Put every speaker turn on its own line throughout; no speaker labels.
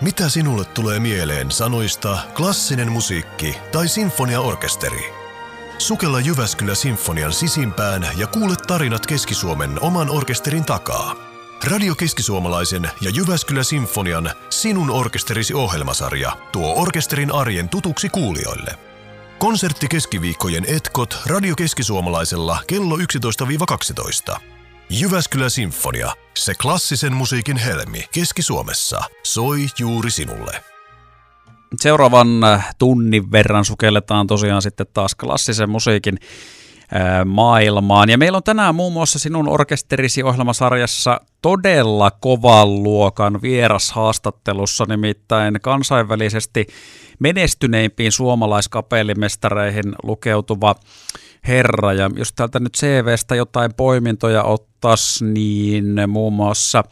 Mitä sinulle tulee mieleen sanoista klassinen musiikki tai sinfoniaorkesteri? Sukella Jyväskylä Sinfonian sisimpään ja kuule tarinat Keski-Suomen oman orkesterin takaa. Radio Keskisuomalaisen ja Jyväskylä Sinfonian Sinun orkesterisi ohjelmasarja tuo orkesterin arjen tutuksi kuulijoille. Konsertti keskiviikkojen etkot Radio Keskisuomalaisella kello 11-12. Jyväskylä Sinfonia, se klassisen musiikin helmi Keski-Suomessa, soi juuri sinulle.
Seuraavan äh, tunnin verran sukelletaan tosiaan sitten taas klassisen musiikin äh, maailmaan. Ja meillä on tänään muun muassa sinun orkesterisi ohjelmasarjassa todella kovan luokan vierashaastattelussa, nimittäin kansainvälisesti menestyneimpiin suomalaiskapellimestareihin lukeutuva herra. Ja jos täältä nyt CVstä jotain poimintoja ottaisi, niin muun muassa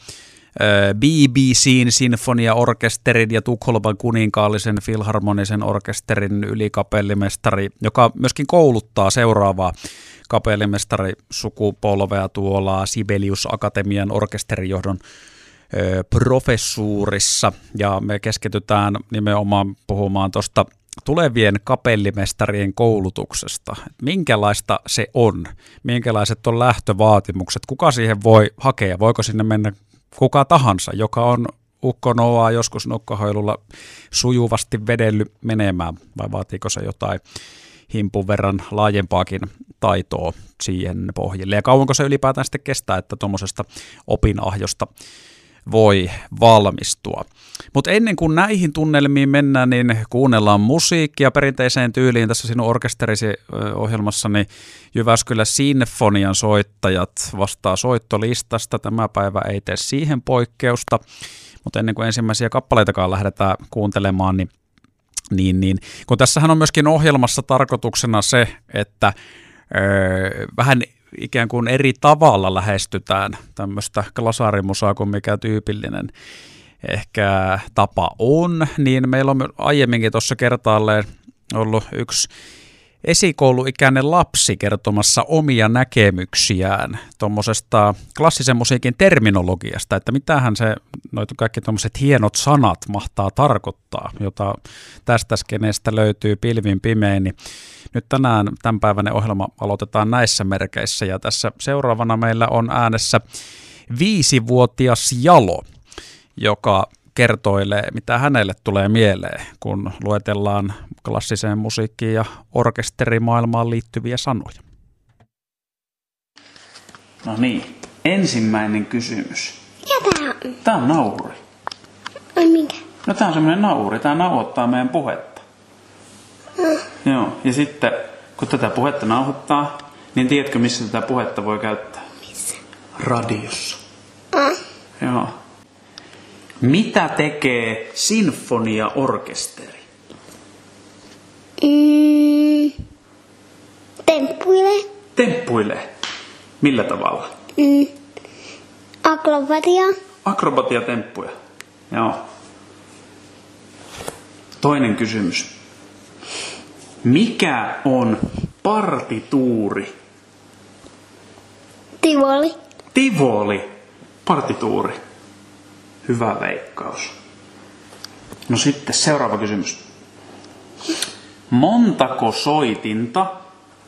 BBCn sinfoniaorkesterin ja Tukholman kuninkaallisen filharmonisen orkesterin ylikapellimestari, joka myöskin kouluttaa seuraavaa kapellimestarisukupolvea tuolla Sibelius Akatemian orkesterijohdon professuurissa. Ja me keskitytään nimenomaan puhumaan tuosta tulevien kapellimestarien koulutuksesta. Minkälaista se on? Minkälaiset on lähtövaatimukset? Kuka siihen voi hakea? Voiko sinne mennä kuka tahansa, joka on ukko Noaa joskus nokkahoilulla sujuvasti vedellyt menemään, vai vaatiiko se jotain himpun verran laajempaakin taitoa siihen pohjille? Ja kauanko se ylipäätään sitten kestää, että tuommoisesta opinahjosta voi valmistua. Mutta ennen kuin näihin tunnelmiin mennään, niin kuunnellaan musiikkia perinteiseen tyyliin tässä sinun orkesterisi ohjelmassani Jyväskylä Sinfonian soittajat vastaa soittolistasta. Tämä päivä ei tee siihen poikkeusta, mutta ennen kuin ensimmäisiä kappaleitakaan lähdetään kuuntelemaan, niin niin, niin. Kun tässähän on myöskin ohjelmassa tarkoituksena se, että öö, vähän ikään kuin eri tavalla lähestytään tämmöistä glasaarimusaa kuin mikä tyypillinen ehkä tapa on, niin meillä on aiemminkin tuossa kertaalleen ollut yksi esikouluikäinen lapsi kertomassa omia näkemyksiään tuommoisesta klassisen musiikin terminologiasta, että mitähän se, noita kaikki tuommoiset hienot sanat mahtaa tarkoittaa, jota tästä skeneestä löytyy pilvin pimein, niin nyt tänään tämänpäiväinen ohjelma aloitetaan näissä merkeissä ja tässä seuraavana meillä on äänessä viisivuotias Jalo, joka kertoilee, mitä hänelle tulee mieleen, kun luetellaan klassiseen musiikkiin ja orkesterimaailmaan liittyviä sanoja. No niin, ensimmäinen kysymys.
Ja tää on?
Tää on nauri.
Ai minkä?
No tää on semmoinen nauri, tää nauhoittaa meidän puhetta. Ja sitten kun tätä puhetta nauhoittaa, niin tiedätkö missä tätä puhetta voi käyttää?
Missä?
Radiossa.
Mm.
Joo. Mitä tekee sinfoniaorkesteri?
Mm. Temppuile.
Temppuilee. Millä tavalla?
Mm. Akrobatia.
Akrobatiatemppuja. Joo. Toinen kysymys. Mikä on partituuri?
Tivoli.
Tivoli. Partituuri. Hyvä veikkaus. No sitten seuraava kysymys. Montako soitinta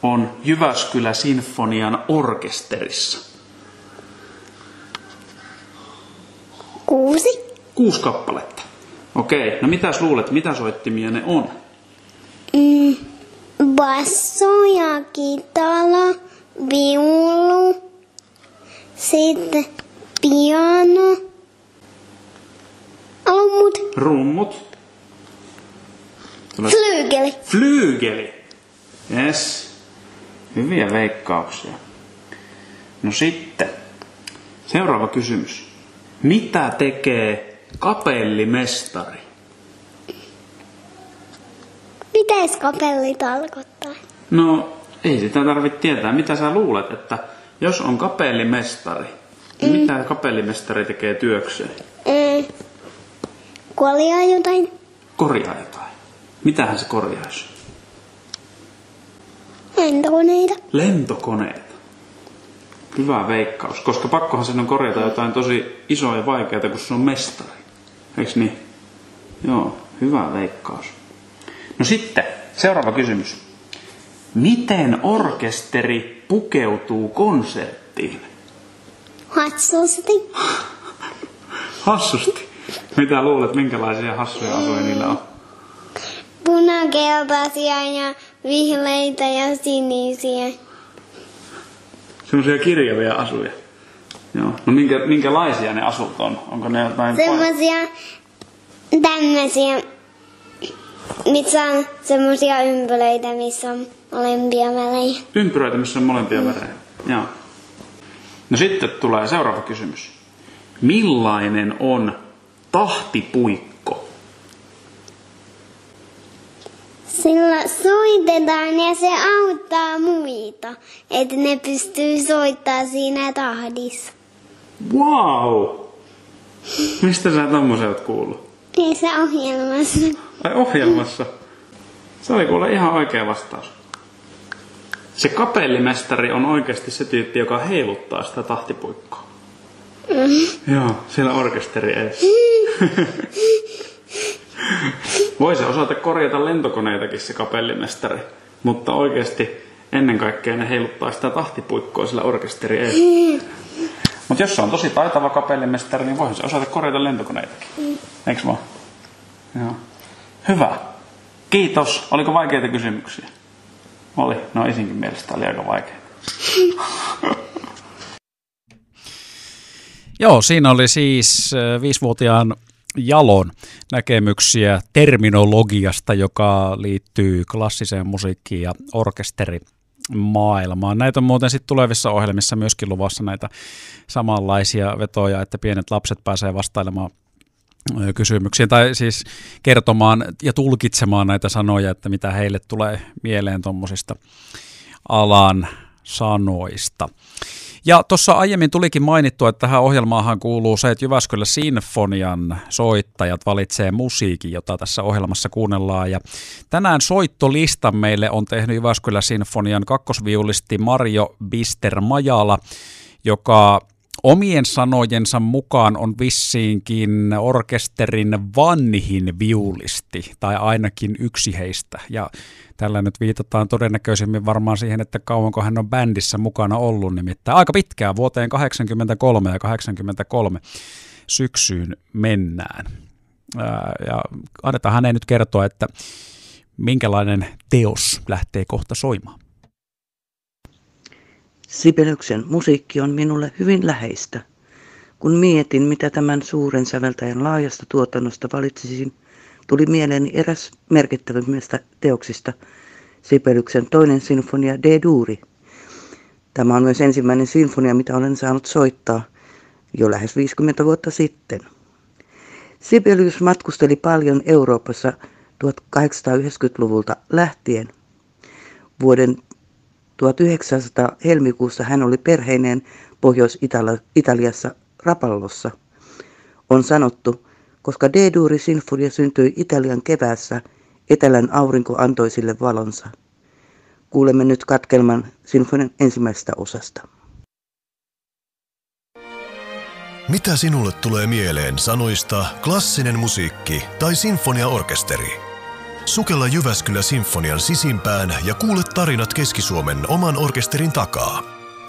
on Jyväskylä Sinfonian orkesterissa?
Kuusi.
Kuusi kappaletta. Okei, no mitäs luulet, mitä soittimia ne on?
Basso ja kitara. Viulu. Sitten piano. Ammut.
Rummut. Tulee
Flygeli.
Flygeli. Yes. Hyviä veikkauksia. No sitten. Seuraava kysymys. Mitä tekee kapellimestari?
Mitäs kapelli tarkoittaa?
No, ei sitä tarvitse tietää. Mitä sä luulet, että jos on kapellimestari, niin mitä kapellimestari tekee työkseen?
Mm. Kuolia jotain.
Korjaa jotain. Mitähän se korjaisi?
Lentokoneita.
Lentokoneet. Hyvä veikkaus, koska pakkohan sen on korjata jotain tosi isoa ja vaikeaa, kun se on mestari. Eiks niin?
Joo, hyvä veikkaus. No sitten, seuraava kysymys. Miten orkesteri pukeutuu konserttiin?
Hassusti.
Hassusti. Mitä luulet, minkälaisia hassuja asuja niillä on?
Punakeltaisia ja vihreitä ja sinisiä.
Semmoisia kirjavia asuja. Joo. No minkä, minkälaisia ne asut on? Onko ne jotain...
Semmoisia tämmöisiä, missä on semmoisia ympyröitä, missä on molempia välejä.
Ympyröitä, missä on molempia värejä. Joo. No sitten tulee seuraava kysymys. Millainen on tahtipuikko?
Sillä soitetaan ja se auttaa muita, että ne pystyy soittamaan siinä tahdissa.
Wow! Mistä sä tommosen oot kuullut?
Niissä ohjelmassa.
Ai ohjelmassa? Se oli kuule ihan oikea vastaus. Se kapellimestari on oikeasti se tyyppi, joka heiluttaa sitä tahtipuikkoa. Mm. Joo, siellä orkesteri edessä. Voi se osata korjata lentokoneitakin se kapellimestari, mutta oikeasti ennen kaikkea ne heiluttaa sitä tahtipuikkoa sillä orkesteri edessä. Mutta jos se on tosi taitava kapellimestari, niin voihan se osata korjata lentokoneitakin. Mm. Eiks vaan? Joo. Hyvä. Kiitos. Oliko vaikeita kysymyksiä? Oli. No isinkin mielestä oli aika vaikea.
Joo, siinä oli siis äh, viisivuotiaan Jalon näkemyksiä terminologiasta, joka liittyy klassiseen musiikkiin ja orkesterimaailmaan. Näitä on muuten sitten tulevissa ohjelmissa myöskin luvassa näitä samanlaisia vetoja, että pienet lapset pääsee vastailemaan kysymyksiin, tai siis kertomaan ja tulkitsemaan näitä sanoja, että mitä heille tulee mieleen tuommoisista alan sanoista. Ja tuossa aiemmin tulikin mainittua, että tähän ohjelmaahan kuuluu se, että Jyväskylä Sinfonian soittajat valitsee musiikin, jota tässä ohjelmassa kuunnellaan. Ja tänään soittolista meille on tehnyt Jyväskylä Sinfonian kakkosviulisti Mario Bister Majala, joka omien sanojensa mukaan on vissiinkin orkesterin vanhin viulisti, tai ainakin yksi heistä. Ja tällä nyt viitataan todennäköisemmin varmaan siihen, että kauanko hän on bändissä mukana ollut, nimittäin aika pitkään, vuoteen 83 ja 83 syksyyn mennään. Ja annetaan hänen nyt kertoa, että minkälainen teos lähtee kohta soimaan.
Sibeliuksen musiikki on minulle hyvin läheistä. Kun mietin, mitä tämän suuren säveltäjän laajasta tuotannosta valitsisin, tuli mieleeni eräs merkittävimmistä teoksista, Sibeliuksen toinen sinfonia D-duuri. Tämä on myös ensimmäinen sinfonia, mitä olen saanut soittaa jo lähes 50 vuotta sitten. Sibelius matkusteli paljon Euroopassa 1890-luvulta lähtien. Vuoden 1900 helmikuussa hän oli perheineen Pohjois-Italiassa Rapallossa. On sanottu, koska D-duuri sinfonia syntyi Italian keväässä, etelän aurinko antoi sille valonsa. Kuulemme nyt katkelman sinfonian ensimmäisestä osasta.
Mitä sinulle tulee mieleen sanoista klassinen musiikki tai sinfoniaorkesteri? Sukella Jyväskylä Sinfonian sisimpään ja kuule tarinat Keski-Suomen oman orkesterin takaa.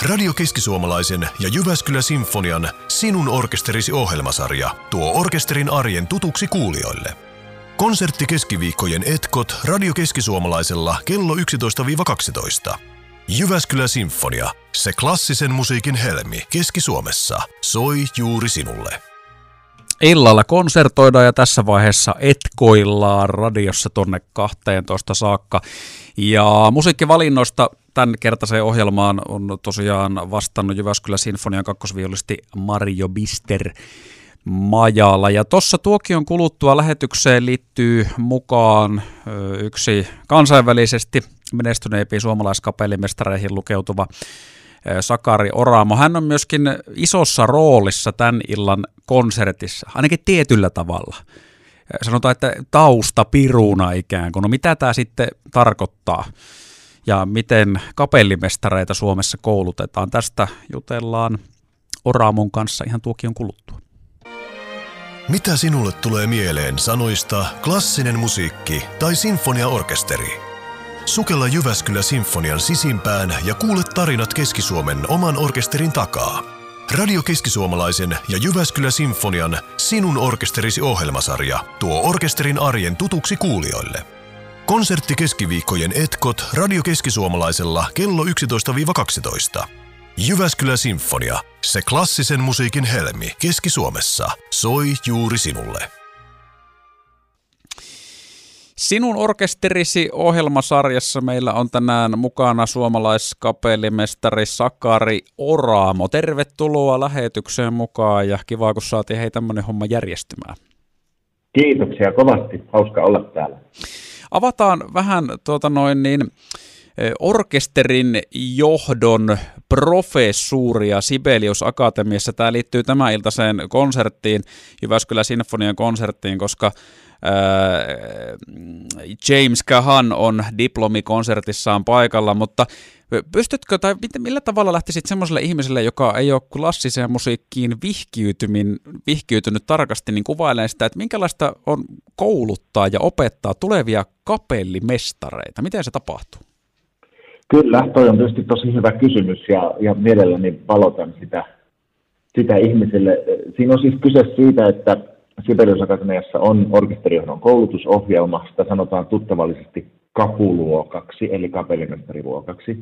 Radio Keskisuomalaisen ja Jyväskylä Sinfonian Sinun orkesterisi ohjelmasarja tuo orkesterin arjen tutuksi kuulijoille. Konsertti keskiviikkojen etkot Radio Keskisuomalaisella kello 11-12. Jyväskylä Sinfonia, se klassisen musiikin helmi Keski-Suomessa, soi juuri sinulle.
Illalla konsertoidaan ja tässä vaiheessa etkoillaan radiossa tonne 12 saakka. Ja musiikkivalinnoista tämän kertaiseen ohjelmaan on tosiaan vastannut Jyväskylä Sinfonian kakkosviolisti Mario Bister Majala. Ja tuossa tuokion kuluttua lähetykseen liittyy mukaan yksi kansainvälisesti menestyneimpiin suomalaiskapellimestareihin lukeutuva Sakari Oramo. Hän on myöskin isossa roolissa tämän illan konsertissa, ainakin tietyllä tavalla. Sanotaan, että tausta piruna ikään kuin. No mitä tämä sitten tarkoittaa? Ja miten kapellimestareita Suomessa koulutetaan? Tästä jutellaan Oramon kanssa ihan tuokion kuluttua.
Mitä sinulle tulee mieleen sanoista klassinen musiikki tai sinfoniaorkesteri? Sukella Jyväskylä Sinfonian sisimpään ja kuule tarinat Keski-Suomen oman orkesterin takaa. Radio Keskisuomalaisen ja Jyväskylä Sinfonian Sinun orkesterisi ohjelmasarja tuo orkesterin arjen tutuksi kuulijoille. Konsertti keskiviikkojen etkot Radio Keskisuomalaisella kello 11-12. Jyväskylä Sinfonia, se klassisen musiikin helmi Keski-Suomessa, soi juuri sinulle.
Sinun orkesterisi ohjelmasarjassa meillä on tänään mukana suomalaiskapellimestari Sakari Oraamo. Tervetuloa lähetykseen mukaan ja kiva, kun saatiin hei tämmöinen homma järjestymään.
Kiitoksia kovasti, hauska olla täällä.
Avataan vähän tuota noin niin, orkesterin johdon professuuria Sibelius Akatemiassa. Tämä liittyy tämän iltaiseen konserttiin, Jyväskylä Sinfonian konserttiin, koska James Kahan on diplomikonsertissaan paikalla, mutta pystytkö, tai millä tavalla lähtisit semmoiselle ihmiselle, joka ei ole klassiseen musiikkiin vihkiytynyt tarkasti, niin kuvailee sitä, että minkälaista on kouluttaa ja opettaa tulevia kapellimestareita? Miten se tapahtuu?
Kyllä, toi on tietysti tosi hyvä kysymys ja, ja mielelläni valotan sitä, sitä ihmisille. Siinä on siis kyse siitä, että Sibelius Akatemiassa on orkesterijohdon koulutusohjelma, sitä sanotaan tuttavallisesti kapuluokaksi, eli kapellimestariluokaksi.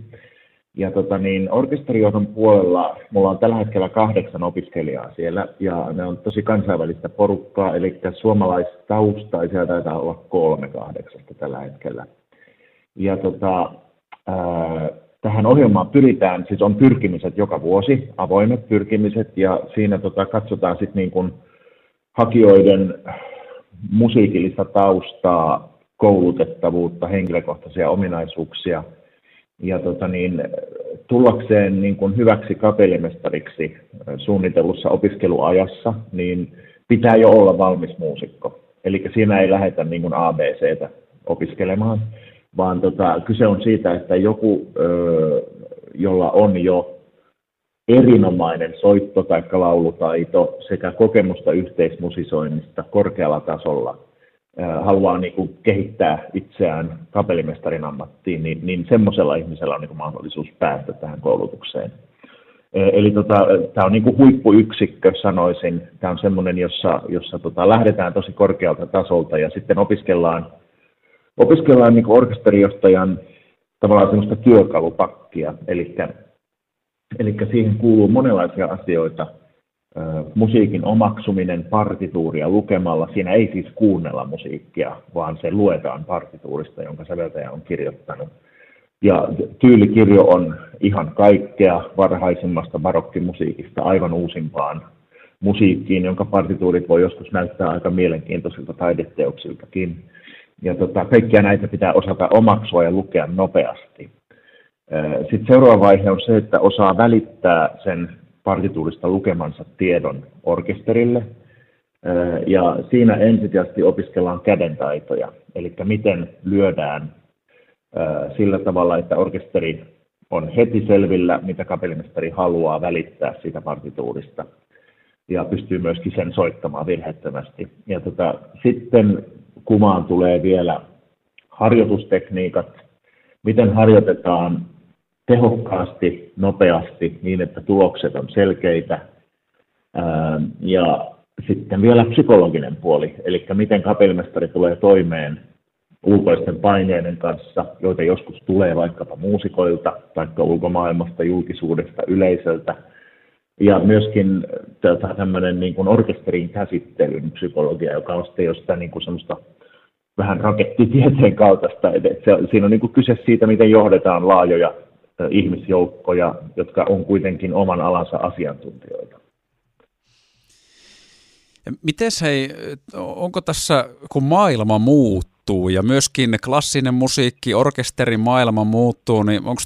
Ja tota niin, orkesterijohdon puolella mulla on tällä hetkellä kahdeksan opiskelijaa siellä, ja ne on tosi kansainvälistä porukkaa, eli suomalaistaustaisia taitaa olla kolme kahdeksasta tällä hetkellä. Ja tota, ää, tähän ohjelmaan pyritään, siis on pyrkimiset joka vuosi, avoimet pyrkimiset, ja siinä tota, katsotaan sitten niin kuin hakijoiden musiikillista taustaa, koulutettavuutta, henkilökohtaisia ominaisuuksia. Ja tota niin, tullakseen niin kuin hyväksi kapellimestariksi suunnitellussa opiskeluajassa, niin pitää jo olla valmis muusikko. Eli siinä ei lähdetä niin kuin ABCtä opiskelemaan, vaan tota, kyse on siitä, että joku, jolla on jo erinomainen soitto- tai laulutaito sekä kokemusta yhteismusisoinnista korkealla tasolla haluaa niin kuin kehittää itseään kapellimestarin ammattiin, niin, niin semmoisella ihmisellä on niin kuin mahdollisuus päästä tähän koulutukseen. Eli tota, tämä on niin kuin huippuyksikkö, sanoisin. Tämä on semmoinen, jossa, jossa tota, lähdetään tosi korkealta tasolta ja sitten opiskellaan, opiskellaan niin kuin orkesterijohtajan tavallaan semmoista työkalupakkia. Eli Eli siihen kuuluu monenlaisia asioita. Musiikin omaksuminen partituuria lukemalla. Siinä ei siis kuunnella musiikkia, vaan se luetaan partituurista, jonka säveltäjä on kirjoittanut. Ja tyylikirjo on ihan kaikkea varhaisimmasta barokkimusiikista aivan uusimpaan musiikkiin, jonka partituurit voi joskus näyttää aika mielenkiintoisilta taideteoksiltakin. Ja tota, kaikkia näitä pitää osata omaksua ja lukea nopeasti. Sitten seuraava vaihe on se, että osaa välittää sen partituurista lukemansa tiedon orkesterille. Ja siinä ensisijaisesti opiskellaan kädentaitoja, eli miten lyödään sillä tavalla, että orkesteri on heti selvillä, mitä kapellimestari haluaa välittää siitä partituurista ja pystyy myöskin sen soittamaan virheettömästi. Ja tota, sitten kumaan tulee vielä harjoitustekniikat, miten harjoitetaan tehokkaasti, nopeasti niin, että tulokset on selkeitä. Ja sitten vielä psykologinen puoli, eli miten kapellimestari tulee toimeen ulkoisten paineiden kanssa, joita joskus tulee vaikkapa muusikoilta, tai ulkomaailmasta, julkisuudesta, yleisöltä. Ja myöskin tämmöinen niin kuin orkesterin käsittelyn psykologia, joka on sitten jostain niin kuin semmoista vähän rakettitieteen kaltaista. Et siinä on niin kuin kyse siitä, miten johdetaan laajoja ihmisjoukkoja, jotka on kuitenkin oman alansa asiantuntijoita.
Miten hei, onko tässä, kun maailma muuttuu ja myöskin klassinen musiikki, orkesterin maailma muuttuu, niin onko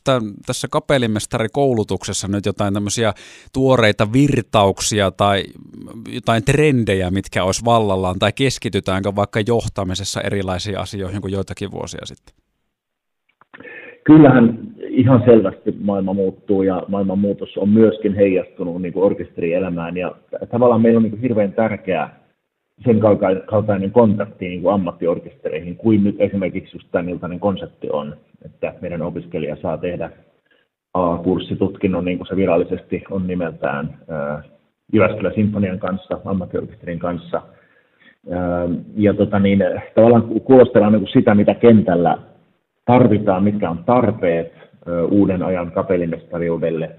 tässä kapellimestarikoulutuksessa nyt jotain tämmöisiä tuoreita virtauksia tai jotain trendejä, mitkä olisi vallallaan, tai keskitytäänkö vaikka johtamisessa erilaisiin asioihin kuin joitakin vuosia sitten?
Kyllähän ihan selvästi maailma muuttuu ja maailman muutos on myöskin heijastunut niin kuin orkesterielämään ja tavallaan meillä on niin kuin hirveän tärkeää sen kaltainen kontakti niin kuin ammattiorkestereihin kuin nyt esimerkiksi just tämän iltainen konsepti on, että meidän opiskelija saa tehdä A-kurssitutkinnon, niin kuin se virallisesti on nimeltään, Jyväskylän Sinfonian kanssa, ammattiorkesterin kanssa. Ja tota niin, tavallaan kuulostellaan niin sitä, mitä kentällä tarvitaan, mitkä on tarpeet uuden ajan kapellimestariudelle.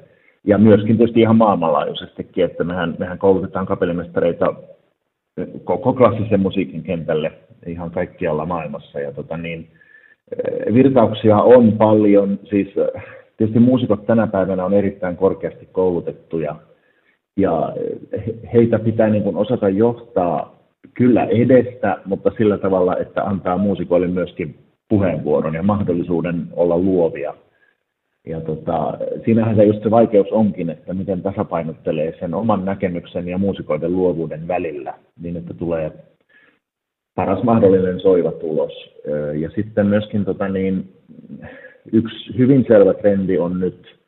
Ja myöskin tietysti ihan maailmanlaajuisestikin, että mehän, mehän koulutetaan kapellimestareita koko klassisen musiikin kentälle ihan kaikkialla maailmassa. Ja tota niin, virtauksia on paljon, siis tietysti muusikot tänä päivänä on erittäin korkeasti koulutettuja ja heitä pitää niin kuin osata johtaa kyllä edestä, mutta sillä tavalla, että antaa muusikoille myöskin puheenvuoron ja mahdollisuuden olla luovia. Ja tota, siinähän se just se vaikeus onkin, että miten tasapainottelee sen oman näkemyksen ja muusikoiden luovuuden välillä, niin että tulee paras mahdollinen soiva tulos. Ja sitten myöskin tota niin, yksi hyvin selvä trendi on nyt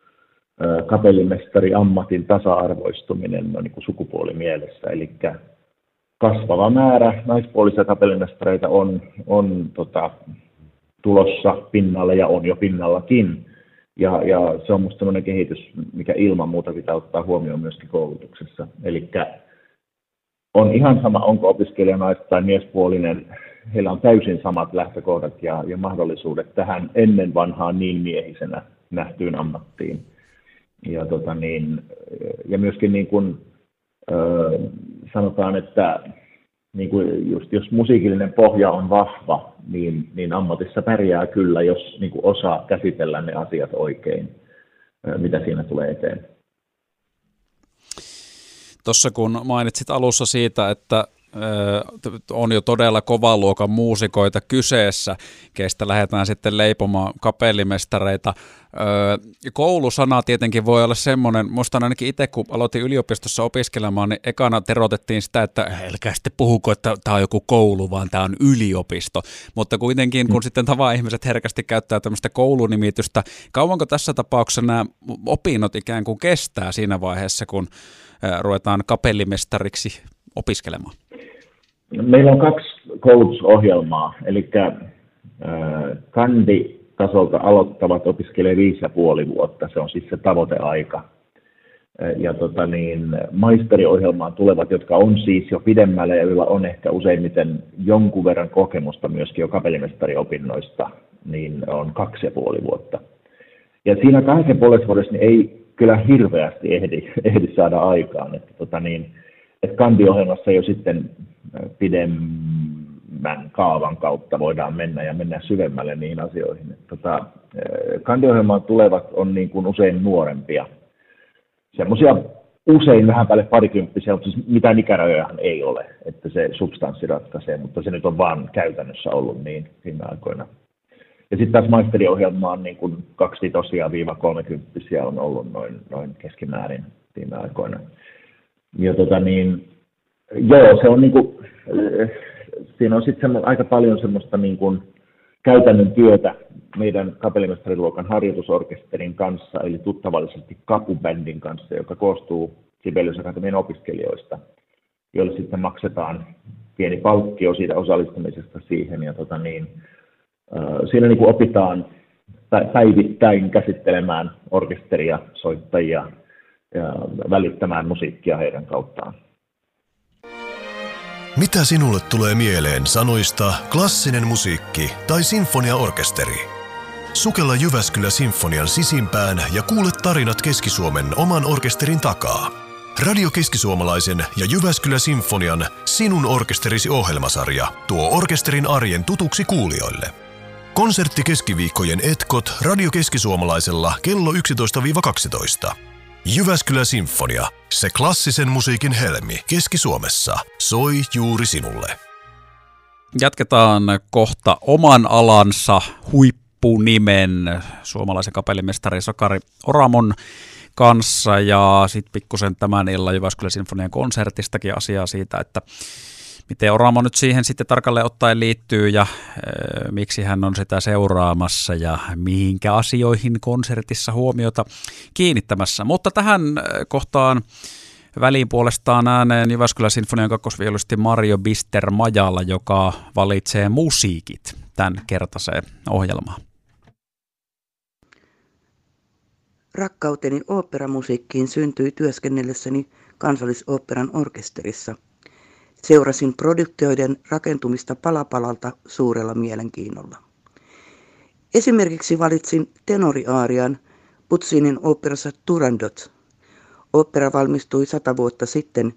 kapellimestari ammatin tasa-arvoistuminen no, niin kuin sukupuolimielessä. Eli kasvava määrä naispuolisia kapellimestareita on, on tota, tulossa pinnalle ja on jo pinnallakin. Ja, ja se on minusta sellainen kehitys, mikä ilman muuta pitää ottaa huomioon myöskin koulutuksessa. Eli on ihan sama, onko opiskelija nais- tai miespuolinen, heillä on täysin samat lähtökohdat ja, ja mahdollisuudet tähän ennen vanhaan niin miehisenä nähtyyn ammattiin. Ja, tota niin, ja myöskin niin kuin, ö, sanotaan, että niin kuin just, jos musiikillinen pohja on vahva, niin, niin ammatissa pärjää kyllä, jos niin kuin osaa käsitellä ne asiat oikein, mitä siinä tulee eteen.
Tuossa kun mainitsit alussa siitä, että on jo todella kovan luokan muusikoita kyseessä, keistä lähdetään sitten leipomaan kapellimestareita. Koulusana tietenkin voi olla semmoinen, musta ainakin itse kun aloitin yliopistossa opiskelemaan, niin ekana terotettiin sitä, että älkää sitten puhuko, että tämä on joku koulu, vaan tämä on yliopisto. Mutta kuitenkin, kun mm. sitten tavaa ihmiset herkästi käyttää tämmöistä koulunimitystä, kauanko tässä tapauksessa nämä opinnot ikään kuin kestää siinä vaiheessa, kun ruvetaan kapellimestariksi opiskelemaan?
Meillä on kaksi koulutusohjelmaa, eli äh, kanditasolta aloittavat opiskelee viisi ja puoli vuotta, se on siis se tavoiteaika. Ja tota niin, maisteriohjelmaan tulevat, jotka on siis jo pidemmällä ja joilla on ehkä useimmiten jonkun verran kokemusta myöskin jo kapellimestariopinnoista, niin on kaksi ja puoli vuotta. Ja siinä kahdessa puolessa vuodessa niin ei kyllä hirveästi ehdi, ehdi saada aikaan. Että tota niin, että kandiohjelmassa jo sitten pidemmän kaavan kautta voidaan mennä ja mennä syvemmälle niihin asioihin. Tota, kandiohjelmaan tulevat on niin kuin usein nuorempia. Semmoisia usein vähän päälle parikymppisiä, mutta siis mitään ikärajojahan ei ole, että se substanssi ratkaisee, mutta se nyt on vaan käytännössä ollut niin viime aikoina. Ja sitten taas maisteriohjelmaan niin kuin kaksi tosiaan viiva kolmekymppisiä on ollut noin, noin keskimäärin viime aikoina. Ja tota niin, joo, se on niin kuin, siinä on sitten aika paljon semmoista niin kuin käytännön työtä meidän kapellimestariluokan harjoitusorkesterin kanssa, eli tuttavallisesti kapubändin kanssa, joka koostuu Sibelius Akatemian opiskelijoista, joille sitten maksetaan pieni palkkio siitä osallistumisesta siihen. Ja tota niin, siinä niin kuin opitaan päivittäin käsittelemään orkesteria, soittajia välittämään musiikkia heidän kauttaan.
Mitä sinulle tulee mieleen sanoista klassinen musiikki tai sinfoniaorkesteri? Sukella Jyväskylä Sinfonian sisimpään ja kuule tarinat Keski-Suomen oman orkesterin takaa. Radio Keskisuomalaisen ja Jyväskylä Sinfonian Sinun orkesterisi ohjelmasarja tuo orkesterin arjen tutuksi kuulijoille. Konsertti keskiviikkojen etkot Radio Keskisuomalaisella kello 11-12. Jyväskylä Sinfonia, se klassisen musiikin helmi Keski-Suomessa, soi juuri sinulle.
Jatketaan kohta oman alansa huippunimen suomalaisen kapellimestari Sakari Oramon kanssa ja sitten pikkusen tämän illan Jyväskylä Sinfonian konsertistakin asiaa siitä, että miten Oramo nyt siihen sitten tarkalleen ottaen liittyy ja e, miksi hän on sitä seuraamassa ja mihinkä asioihin konsertissa huomiota kiinnittämässä. Mutta tähän kohtaan Väliin puolestaan ääneen Jyväskylän Sinfonian kakkosviolisti Mario Bister Majalla, joka valitsee musiikit tämän kertaiseen ohjelmaan.
Rakkauteni oopperamusiikkiin syntyi työskennellessäni kansallisoopperan orkesterissa. Seurasin produktioiden rakentumista palapalalta suurella mielenkiinnolla. Esimerkiksi valitsin tenoriaarian Putsinin oopperassa Turandot. Opera valmistui sata vuotta sitten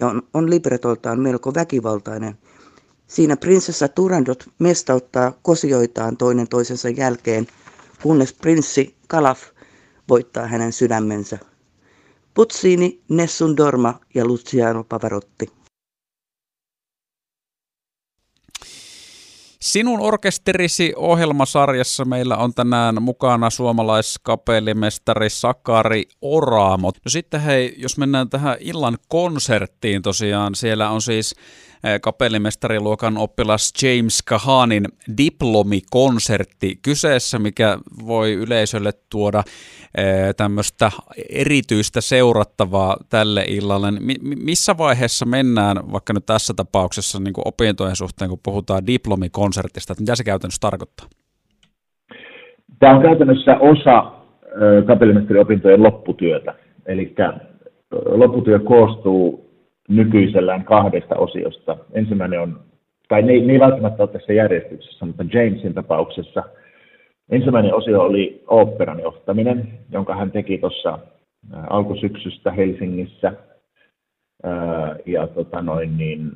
ja on, on libretoltaan melko väkivaltainen. Siinä prinsessa Turandot mestauttaa kosioitaan toinen toisensa jälkeen, kunnes prinssi Kalaf voittaa hänen sydämensä. Putsini, Nessun Dorma ja Luciano Pavarotti.
Sinun orkesterisi ohjelmasarjassa meillä on tänään mukana suomalaiskapellimestari Sakari Oraamo. No sitten hei, jos mennään tähän illan konserttiin tosiaan, siellä on siis kapellimestariluokan oppilas James Kahanin diplomikonsertti kyseessä, mikä voi yleisölle tuoda eh, tämmöistä erityistä seurattavaa tälle illalle. Missä vaiheessa mennään, vaikka nyt tässä tapauksessa niin kuin opintojen suhteen, kun puhutaan diplomikonsertista, että mitä se käytännössä tarkoittaa?
Tämä on käytännössä osa kapellimestariopintojen lopputyötä. Eli lopputyö koostuu nykyisellään kahdesta osiosta. Ensimmäinen on, tai ne, ne ei välttämättä ole tässä järjestyksessä, mutta Jamesin tapauksessa ensimmäinen osio oli oopperan johtaminen, jonka hän teki tuossa alkusyksystä Helsingissä. Ja tota noin, niin,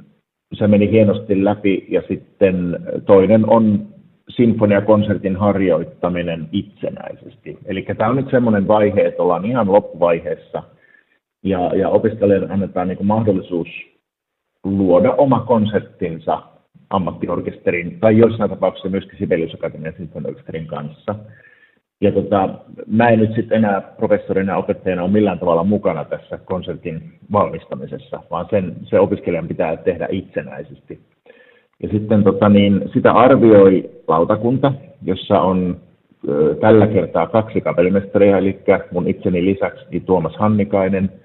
se meni hienosti läpi ja sitten toinen on sinfoniakonsertin harjoittaminen itsenäisesti. Eli tämä on nyt semmoinen vaihe, että ollaan ihan loppuvaiheessa – ja, ja opiskelijoille annetaan niin mahdollisuus luoda oma konseptinsa ammattiorkesterin tai joissain tapauksissa myöskin Sibelius Akatemian sinfoniorkesterin kanssa. Ja tota, mä en nyt sitten enää professorina ja opettajana ole millään tavalla mukana tässä konsertin valmistamisessa, vaan sen, se opiskelijan pitää tehdä itsenäisesti. Ja sitten tota, niin, sitä arvioi lautakunta, jossa on ö, tällä kertaa kaksi kapellimestaria, eli mun itseni lisäksi Tuomas Hannikainen –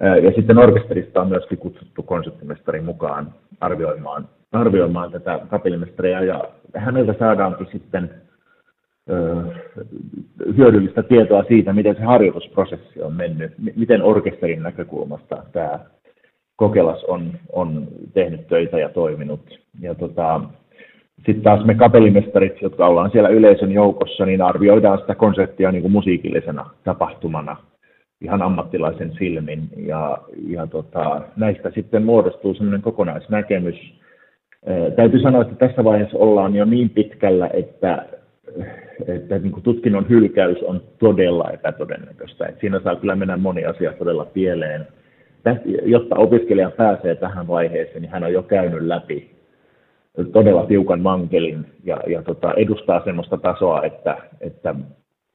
ja sitten orkesterista on myöskin kutsuttu konseptimestari mukaan arvioimaan, arvioimaan tätä kapellimestaria, ja häneltä saadaankin sitten ö, hyödyllistä tietoa siitä, miten se harjoitusprosessi on mennyt, miten orkesterin näkökulmasta tämä Kokelas on, on tehnyt töitä ja toiminut. Ja tota, sitten taas me kapellimestarit, jotka ollaan siellä yleisön joukossa, niin arvioidaan sitä konseptia niin kuin musiikillisena tapahtumana – ihan ammattilaisen silmin. Ja, ja tota, näistä sitten muodostuu semmoinen kokonaisnäkemys. Täytyy sanoa, että tässä vaiheessa ollaan jo niin pitkällä, että, että niin kuin tutkinnon hylkäys on todella epätodennäköistä. Et siinä saa kyllä mennä moni asia todella pieleen. Jotta opiskelija pääsee tähän vaiheeseen, niin hän on jo käynyt läpi todella tiukan mankelin ja, ja tota, edustaa sellaista tasoa, että, että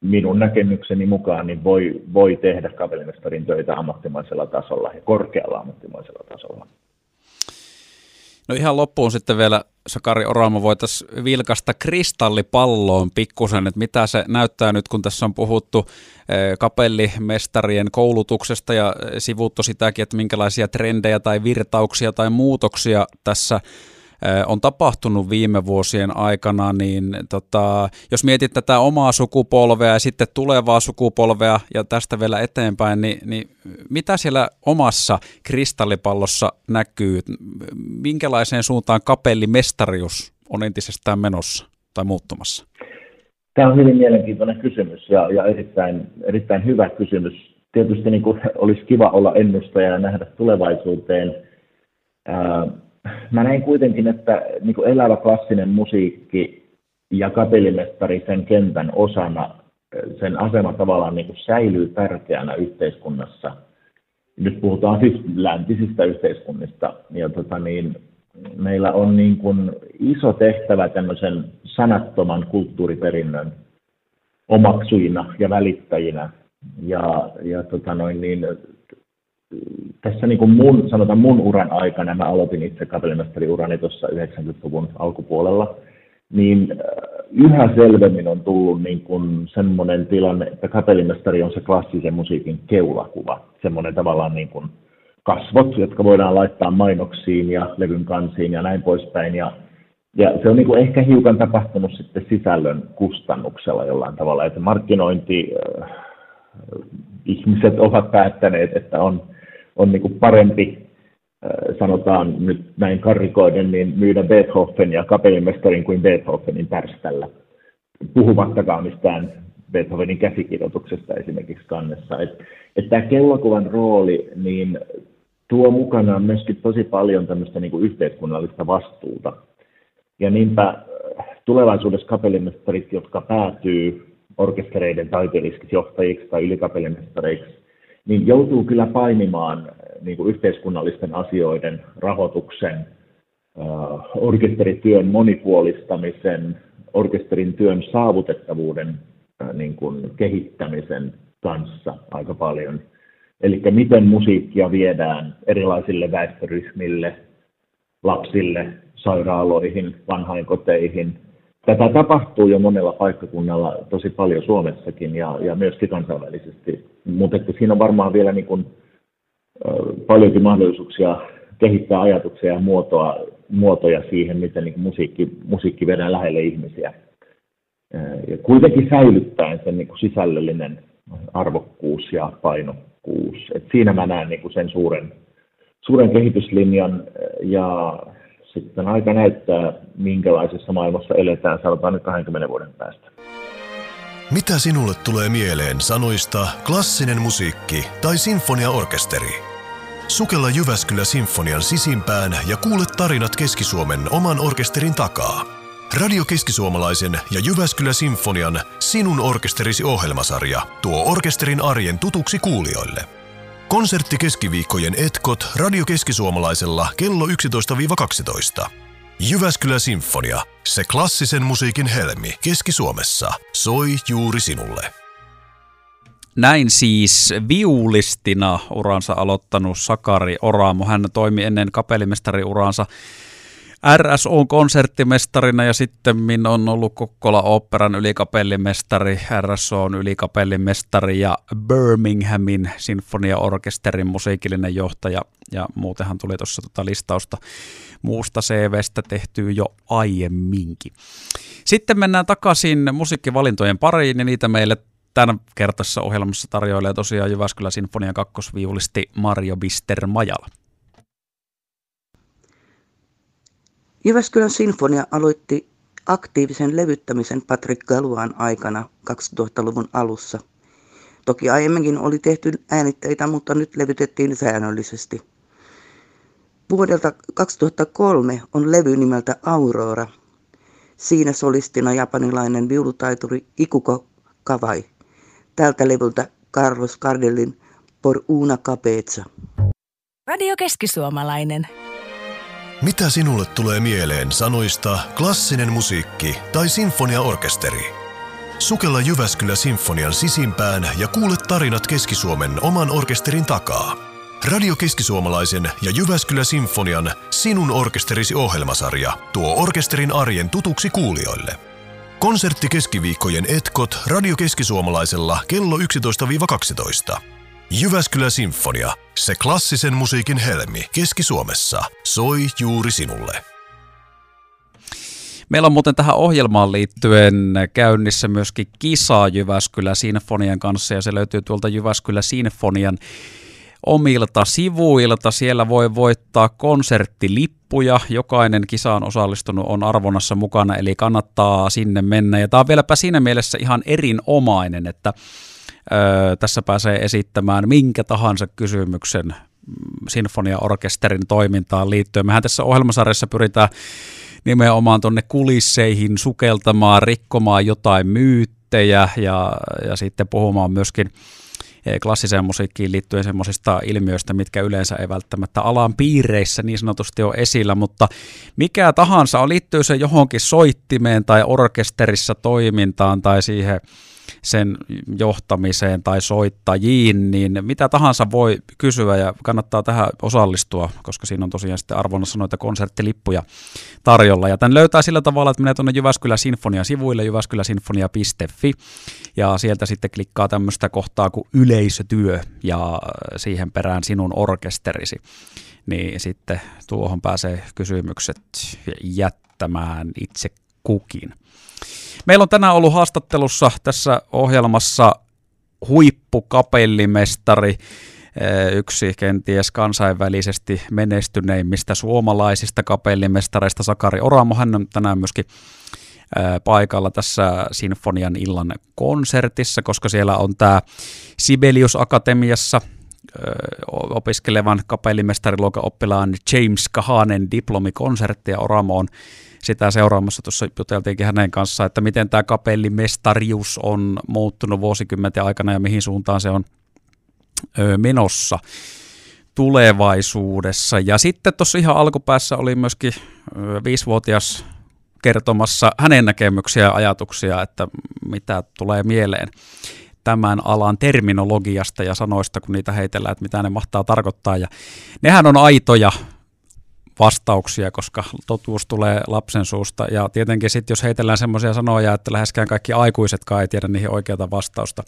minun näkemykseni mukaan niin voi, voi tehdä kapellimestarin töitä ammattimaisella tasolla ja korkealla ammattimaisella tasolla.
No ihan loppuun sitten vielä, Sakari Oramo, voitaisiin vilkasta kristallipalloon pikkusen, että mitä se näyttää nyt, kun tässä on puhuttu eh, kapellimestarien koulutuksesta ja sivuttu sitäkin, että minkälaisia trendejä tai virtauksia tai muutoksia tässä on tapahtunut viime vuosien aikana, niin tota, jos mietit tätä omaa sukupolvea ja sitten tulevaa sukupolvea ja tästä vielä eteenpäin, niin, niin mitä siellä omassa kristallipallossa näkyy? Minkälaiseen suuntaan kapellimestarius on entisestään menossa tai muuttumassa?
Tämä on hyvin mielenkiintoinen kysymys ja, ja erittäin, erittäin hyvä kysymys. Tietysti niin kuin olisi kiva olla ennustaja ja nähdä tulevaisuuteen. Ää, mä näin kuitenkin, että niin kuin elävä klassinen musiikki ja kapellimestari sen kentän osana, sen asema tavallaan niin kuin säilyy tärkeänä yhteiskunnassa. Nyt puhutaan siis läntisistä yhteiskunnista. Ja tota niin, meillä on niin kuin iso tehtävä tämmöisen sanattoman kulttuuriperinnön omaksujina ja välittäjinä. Ja, ja tota noin, niin, tässä niin kuin mun, sanotaan mun uran aikana, mä aloitin itse kapellimestariurani tuossa 90-luvun alkupuolella, niin äh, yhä selvemmin on tullut niin kuin semmoinen tilanne, että kapellimestari on se klassisen musiikin keulakuva, semmoinen tavallaan niin kuin kasvot, jotka voidaan laittaa mainoksiin ja levyn kansiin ja näin poispäin. Ja, ja se on niin kuin ehkä hiukan tapahtunut sitten sisällön kustannuksella jollain tavalla, että markkinointi, äh, ihmiset ovat päättäneet, että on, on niin kuin parempi, äh, sanotaan nyt näin karrikoiden, niin myydä Beethoven ja kapellimestarin kuin Beethovenin pärställä. Puhumattakaan mistään Beethovenin käsikirjoituksesta esimerkiksi kannessa. Että et tämä kellokuvan rooli niin tuo mukanaan myöskin tosi paljon tämmöistä niin kuin yhteiskunnallista vastuuta. Ja niinpä äh, tulevaisuudessa kapellimestarit, jotka päätyy orkestereiden taiteellisiksi johtajiksi tai ylikapellimestareiksi, niin joutuu kyllä painimaan äh, niin kuin yhteiskunnallisten asioiden rahoituksen, äh, orkesterityön monipuolistamisen, orkesterin työn saavutettavuuden niin kuin kehittämisen kanssa aika paljon. Eli miten musiikkia viedään erilaisille väestöryhmille, lapsille, sairaaloihin, vanhainkoteihin. Tätä tapahtuu jo monella paikkakunnalla tosi paljon Suomessakin ja, ja myöskin kansainvälisesti. Mutta siinä on varmaan vielä niin kuin, paljonkin mahdollisuuksia kehittää ajatuksia ja muotoa, muotoja siihen, miten niin musiikki, musiikki vedään lähelle ihmisiä. Ja kuitenkin säilyttäen sen niin kuin sisällöllinen arvokkuus ja painokkuus. Et siinä mä näen niin kuin sen suuren, suuren kehityslinjan ja sitten aika näyttää, minkälaisessa maailmassa eletään, sanotaan nyt 20 vuoden päästä.
Mitä sinulle tulee mieleen sanoista klassinen musiikki tai sinfoniaorkesteri? Sukella Jyväskylä Sinfonian sisimpään ja kuule tarinat Keski-Suomen oman orkesterin takaa. Radio Keskisuomalaisen ja Jyväskylä Sinfonian Sinun orkesterisi ohjelmasarja tuo orkesterin arjen tutuksi kuulijoille. Konsertti keskiviikkojen etkot Radio Keskisuomalaisella kello 11-12. Jyväskylä Sinfonia, se klassisen musiikin helmi Keski-Suomessa, soi juuri sinulle.
Näin siis viulistina uransa aloittanut Sakari Oramo. Hän toimi ennen kapellimestari uransa RSO konserttimestarina ja sitten on ollut Kokkola Operan ylikapellimestari, RSO on ylikapellimestari ja Birminghamin sinfoniaorkesterin musiikillinen johtaja ja muutenhan tuli tuossa tota listausta muusta CVstä tehtyä jo aiemminkin. Sitten mennään takaisin musiikkivalintojen pariin ja niitä meille tämän kertaisessa ohjelmassa tarjoilee tosiaan Jyväskylä Sinfonian kakkosviulisti Mario Bister Majala.
Jyväskylän sinfonia aloitti aktiivisen levyttämisen Patrick Galuan aikana 2000-luvun alussa. Toki aiemminkin oli tehty äänitteitä, mutta nyt levytettiin säännöllisesti. Vuodelta 2003 on levy nimeltä Aurora. Siinä solistina japanilainen viulutaituri Ikuko Kawai. Tältä levyltä Carlos Cardellin Por una capezza.
Radio Keskisuomalainen.
Mitä sinulle tulee mieleen sanoista klassinen musiikki tai sinfoniaorkesteri? Sukella Jyväskylä Sinfonian sisimpään ja kuule tarinat Keski-Suomen oman orkesterin takaa. Radio Keskisuomalaisen ja Jyväskylä Sinfonian Sinun orkesterisi ohjelmasarja tuo orkesterin arjen tutuksi kuulijoille. Konsertti keskiviikkojen etkot Radio Keskisuomalaisella kello 11-12. Jyväskylä Sinfonia, se klassisen musiikin helmi Keski-Suomessa, soi juuri sinulle.
Meillä on muuten tähän ohjelmaan liittyen käynnissä myöskin kisa Jyväskylä Sinfonian kanssa ja se löytyy tuolta Jyväskylä Sinfonian omilta sivuilta. Siellä voi voittaa konserttilippuja. Jokainen kisaan osallistunut on arvonnassa mukana, eli kannattaa sinne mennä. Ja tämä on vieläpä siinä mielessä ihan erinomainen, että tässä pääsee esittämään minkä tahansa kysymyksen sinfoniaorkesterin toimintaan liittyen. Mehän tässä ohjelmasarjassa pyritään nimenomaan tuonne kulisseihin sukeltamaan, rikkomaan jotain myyttejä ja, ja sitten puhumaan myöskin eh, klassiseen musiikkiin liittyen semmoisista ilmiöistä, mitkä yleensä ei välttämättä alan piireissä niin sanotusti ole esillä, mutta mikä tahansa on liittyy se johonkin soittimeen tai orkesterissa toimintaan tai siihen sen johtamiseen tai soittajiin, niin mitä tahansa voi kysyä ja kannattaa tähän osallistua, koska siinä on tosiaan sitten arvonnassa noita konserttilippuja tarjolla. Ja tämän löytää sillä tavalla, että menee tuonne Jyväskylä Sinfonia sivuille, jyväskyläsinfonia.fi ja sieltä sitten klikkaa tämmöistä kohtaa kuin yleisötyö ja siihen perään sinun orkesterisi niin sitten tuohon pääsee kysymykset jättämään itse kukin. Meillä on tänään ollut haastattelussa tässä ohjelmassa huippukapellimestari, eh, yksi kenties kansainvälisesti menestyneimmistä suomalaisista kapellimestareista Sakari Oramo. Hän on tänään myöskin eh, paikalla tässä Sinfonian illan konsertissa, koska siellä on tämä Sibelius Akatemiassa – opiskelevan kapellimestariluokan oppilaan James Kahanen diplomikonsertti ja Oramo on sitä seuraamassa. Tuossa juteltiinkin hänen kanssaan, että miten tämä kapellimestarius on muuttunut vuosikymmenten aikana ja mihin suuntaan se on menossa tulevaisuudessa. Ja sitten tuossa ihan alkupäässä oli myöskin viisivuotias kertomassa hänen näkemyksiä ja ajatuksia, että mitä tulee mieleen tämän alan terminologiasta ja sanoista, kun niitä heitellään, että mitä ne mahtaa tarkoittaa. Ja nehän on aitoja vastauksia, koska totuus tulee lapsen suusta. Ja tietenkin sitten, jos heitellään semmoisia sanoja, että läheskään kaikki aikuisetkaan ei tiedä niihin oikeata vastausta,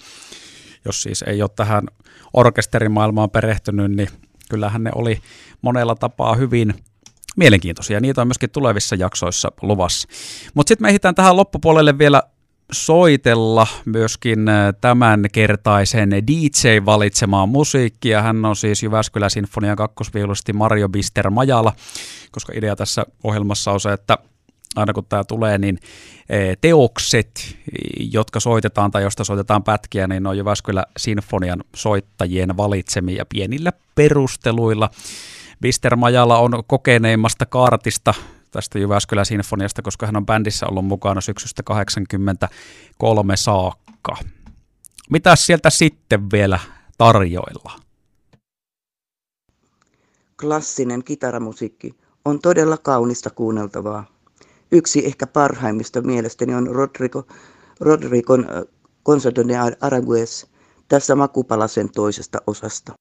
jos siis ei ole tähän orkesterimaailmaan perehtynyt, niin kyllähän ne oli monella tapaa hyvin mielenkiintoisia. Niitä on myöskin tulevissa jaksoissa luvassa. Mutta sitten me ehditään tähän loppupuolelle vielä soitella myöskin äh, tämän kertaisen DJ valitsemaan musiikkia. Hän on siis Jyväskylä Sinfonian kakkosviulusti Mario Bister Majala, koska idea tässä ohjelmassa on se, että aina kun tämä tulee, niin e, teokset, jotka soitetaan tai josta soitetaan pätkiä, niin on Jyväskylä Sinfonian soittajien valitsemia pienillä perusteluilla. Bister Majala on kokeneimmasta kaartista tästä Jyväskylän Sinfoniasta, koska hän on bändissä ollut mukana syksystä 83 saakka. Mitä sieltä sitten vielä tarjoilla?
Klassinen kitaramusiikki on todella kaunista kuunneltavaa. Yksi ehkä parhaimmista mielestäni on Rodrigo, Rodrigon Concerto de Aragues tässä Makupalasen toisesta osasta.